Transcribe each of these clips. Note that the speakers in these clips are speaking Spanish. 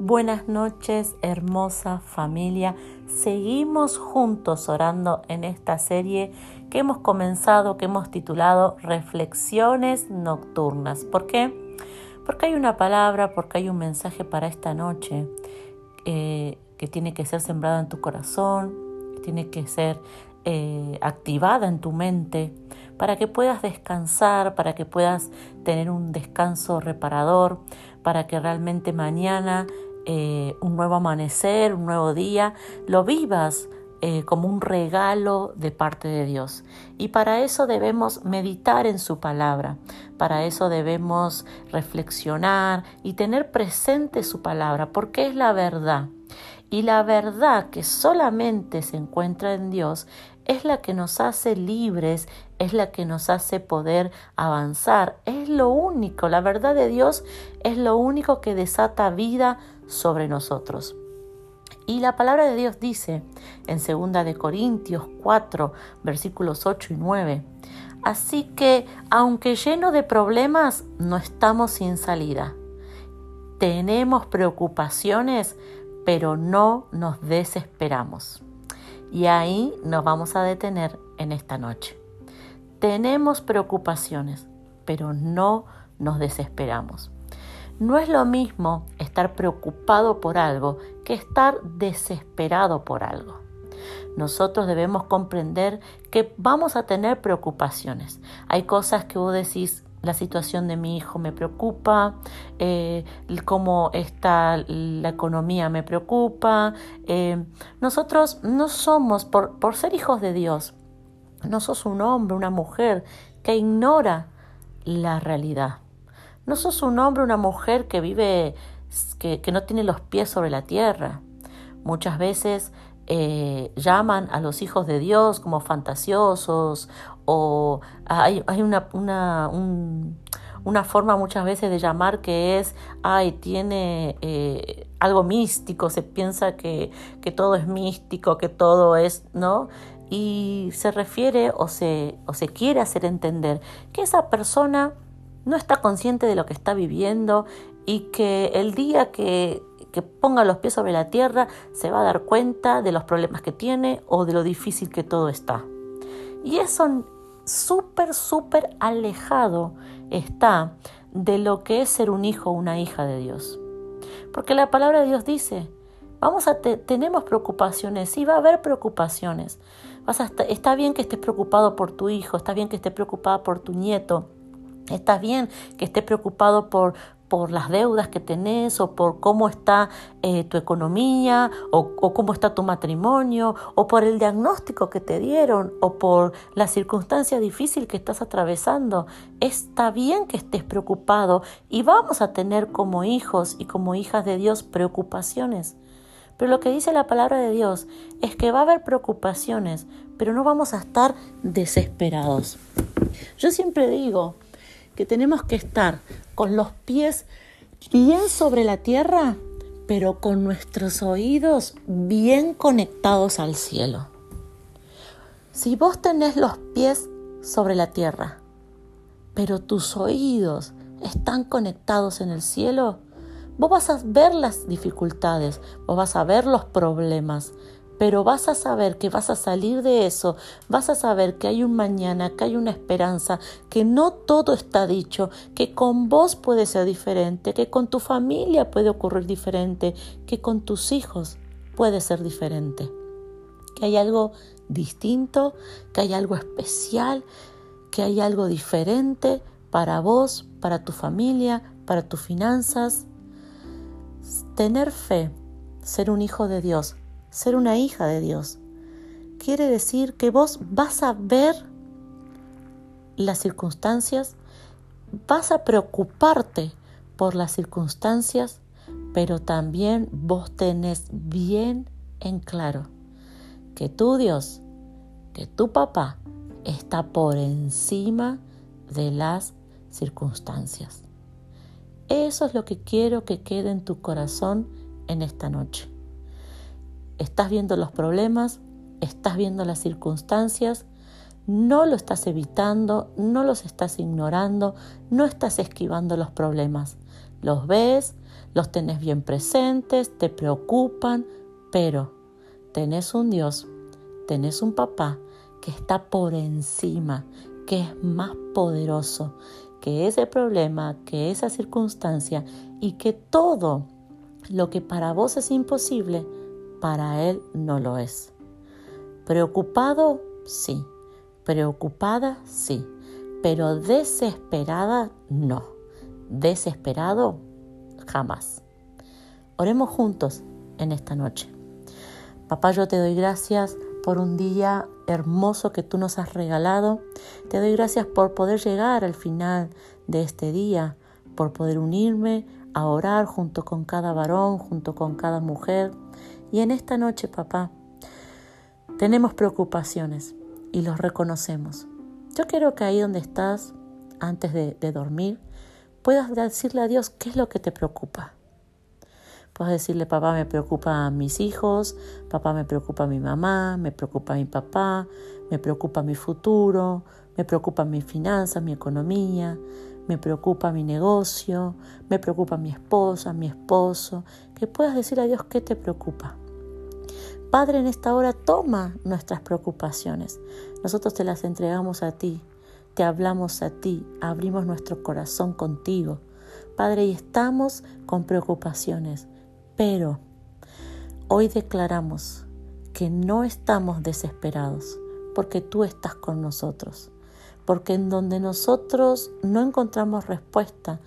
Buenas noches, hermosa familia. Seguimos juntos orando en esta serie que hemos comenzado, que hemos titulado Reflexiones Nocturnas. ¿Por qué? Porque hay una palabra, porque hay un mensaje para esta noche eh, que tiene que ser sembrado en tu corazón, tiene que ser eh, activada en tu mente para que puedas descansar, para que puedas tener un descanso reparador, para que realmente mañana eh, un nuevo amanecer, un nuevo día, lo vivas eh, como un regalo de parte de Dios. Y para eso debemos meditar en su palabra, para eso debemos reflexionar y tener presente su palabra, porque es la verdad. Y la verdad que solamente se encuentra en Dios es la que nos hace libres, es la que nos hace poder avanzar, es lo único, la verdad de Dios es lo único que desata vida sobre nosotros. Y la palabra de Dios dice en 2 de Corintios 4, versículos 8 y 9, así que aunque lleno de problemas, no estamos sin salida. Tenemos preocupaciones, pero no nos desesperamos. Y ahí nos vamos a detener en esta noche. Tenemos preocupaciones, pero no nos desesperamos. No es lo mismo estar preocupado por algo que estar desesperado por algo. Nosotros debemos comprender que vamos a tener preocupaciones. Hay cosas que vos decís, la situación de mi hijo me preocupa, eh, cómo está la economía me preocupa. Eh, nosotros no somos, por, por ser hijos de Dios, no sos un hombre, una mujer que ignora la realidad. No sos un hombre una mujer que vive, que, no tiene los pies sobre la tierra. Muchas veces eh, llaman a los hijos de Dios como fantasiosos o hay, una, una, una, forma muchas veces de llamar que es, ay, tiene eh, algo místico, se piensa que, que, todo es místico, que todo es, ¿no? Y se refiere o se, o se quiere hacer entender que esa persona no está consciente de lo que está viviendo y que el día que, que ponga los pies sobre la tierra se va a dar cuenta de los problemas que tiene o de lo difícil que todo está. Y eso súper, súper alejado está de lo que es ser un hijo o una hija de Dios. Porque la palabra de Dios dice, vamos a tenemos preocupaciones, sí va a haber preocupaciones. Vas está bien que estés preocupado por tu hijo, está bien que estés preocupada por tu nieto, Estás bien que estés preocupado por, por las deudas que tenés o por cómo está eh, tu economía o, o, cómo está tu matrimonio o por el diagnóstico que te dieron o por la circunstancia difícil que estás atravesando. Está bien que estés preocupado y vamos a tener como hijos y como hijas de Dios preocupaciones. Pero lo que dice la palabra de Dios es que va a haber preocupaciones, pero no vamos a estar desesperados. Yo siempre digo, que tenemos que estar con los pies bien sobre la tierra, pero con nuestros oídos bien conectados al cielo. Si vos tenés los pies sobre la tierra, pero tus oídos están conectados en el cielo, vos vas a ver las dificultades, vos vas a ver los problemas, pero vas a saber que vas a salir de eso, vas a saber que hay un mañana, que hay una esperanza, que no todo está dicho, que con vos puede ser diferente, que con tu familia puede ocurrir diferente, que con tus hijos puede ser diferente, que hay algo distinto, que hay algo especial, que hay algo diferente para vos, para tu familia, para tus finanzas. Tener fe, ser un hijo de Dios, ser una hija de Dios. Quiere decir que vos vas a ver las circunstancias, vas a preocuparte por las circunstancias, pero también vos tenés bien en claro que tu Dios, que tu papá está por encima de las circunstancias. Eso es lo que quiero que quede en tu corazón en esta noche. Estás viendo los problemas, estás viendo las circunstancias, no lo estás evitando, no los estás ignorando, no estás esquivando los problemas. Los ves, los tenés bien presentes, te preocupan, pero tenés un Dios, tenés un papá que está por encima, que es más poderoso que ese problema, que esa circunstancia y que todo lo que para vos es imposible, para Él no lo es. Preocupado, sí. Preocupada, sí. Pero desesperada, no. Desesperado, jamás. Oremos juntos en esta noche. Papá, yo te doy gracias por un día hermoso que tú nos has regalado. Te doy gracias por poder llegar al final de este día, por poder unirme a orar junto con cada varón, junto con cada mujer. Y en esta noche, papá, tenemos preocupaciones y los reconocemos. Yo quiero que ahí donde estás, antes de, dormir, puedas decirle a Dios qué es lo que te preocupa. Puedes decirle, papá, me preocupa a mis hijos, papá, me preocupa a mi mamá, me preocupa a mi papá, me preocupa mi futuro, me preocupa mi finanzas, mi economía, me preocupa mi negocio, me preocupa mi esposa, mi esposo. Que puedas decir a Dios qué te preocupa. Padre, en esta hora toma nuestras preocupaciones. Nosotros te las entregamos a ti, te hablamos a ti, abrimos nuestro corazón contigo. Padre, y estamos con preocupaciones, pero hoy declaramos que no estamos desesperados porque tú estás con nosotros, porque en donde nosotros no encontramos respuesta,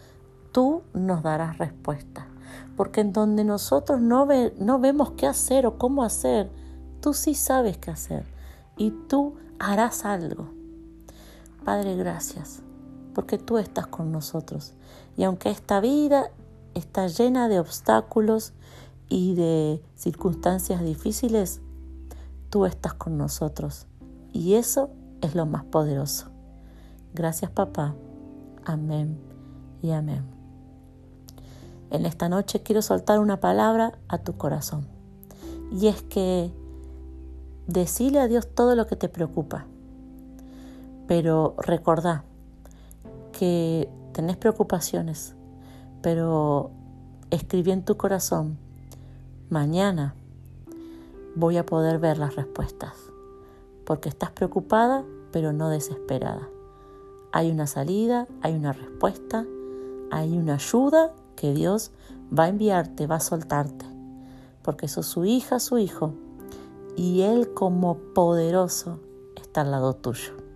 tú nos darás respuesta porque en donde nosotros no, no vemos qué hacer o cómo hacer, tú sí sabes qué hacer y tú harás algo. Padre, gracias, porque tú estás con nosotros. Y aunque esta vida está llena de obstáculos y de circunstancias difíciles, tú estás con nosotros. Y eso es lo más poderoso. Gracias, papá. Amén y amén. En esta noche quiero soltar una palabra a tu corazón. Y es que decile a Dios todo lo que te preocupa. Pero recordá que tenés preocupaciones, pero escribí en tu corazón, mañana voy a poder ver las respuestas, porque estás preocupada, pero no desesperada. Hay una salida, hay una respuesta, hay una ayuda que Dios va a enviarte, va a soltarte, porque sos su hija, su hijo, y Él como poderoso está al lado tuyo.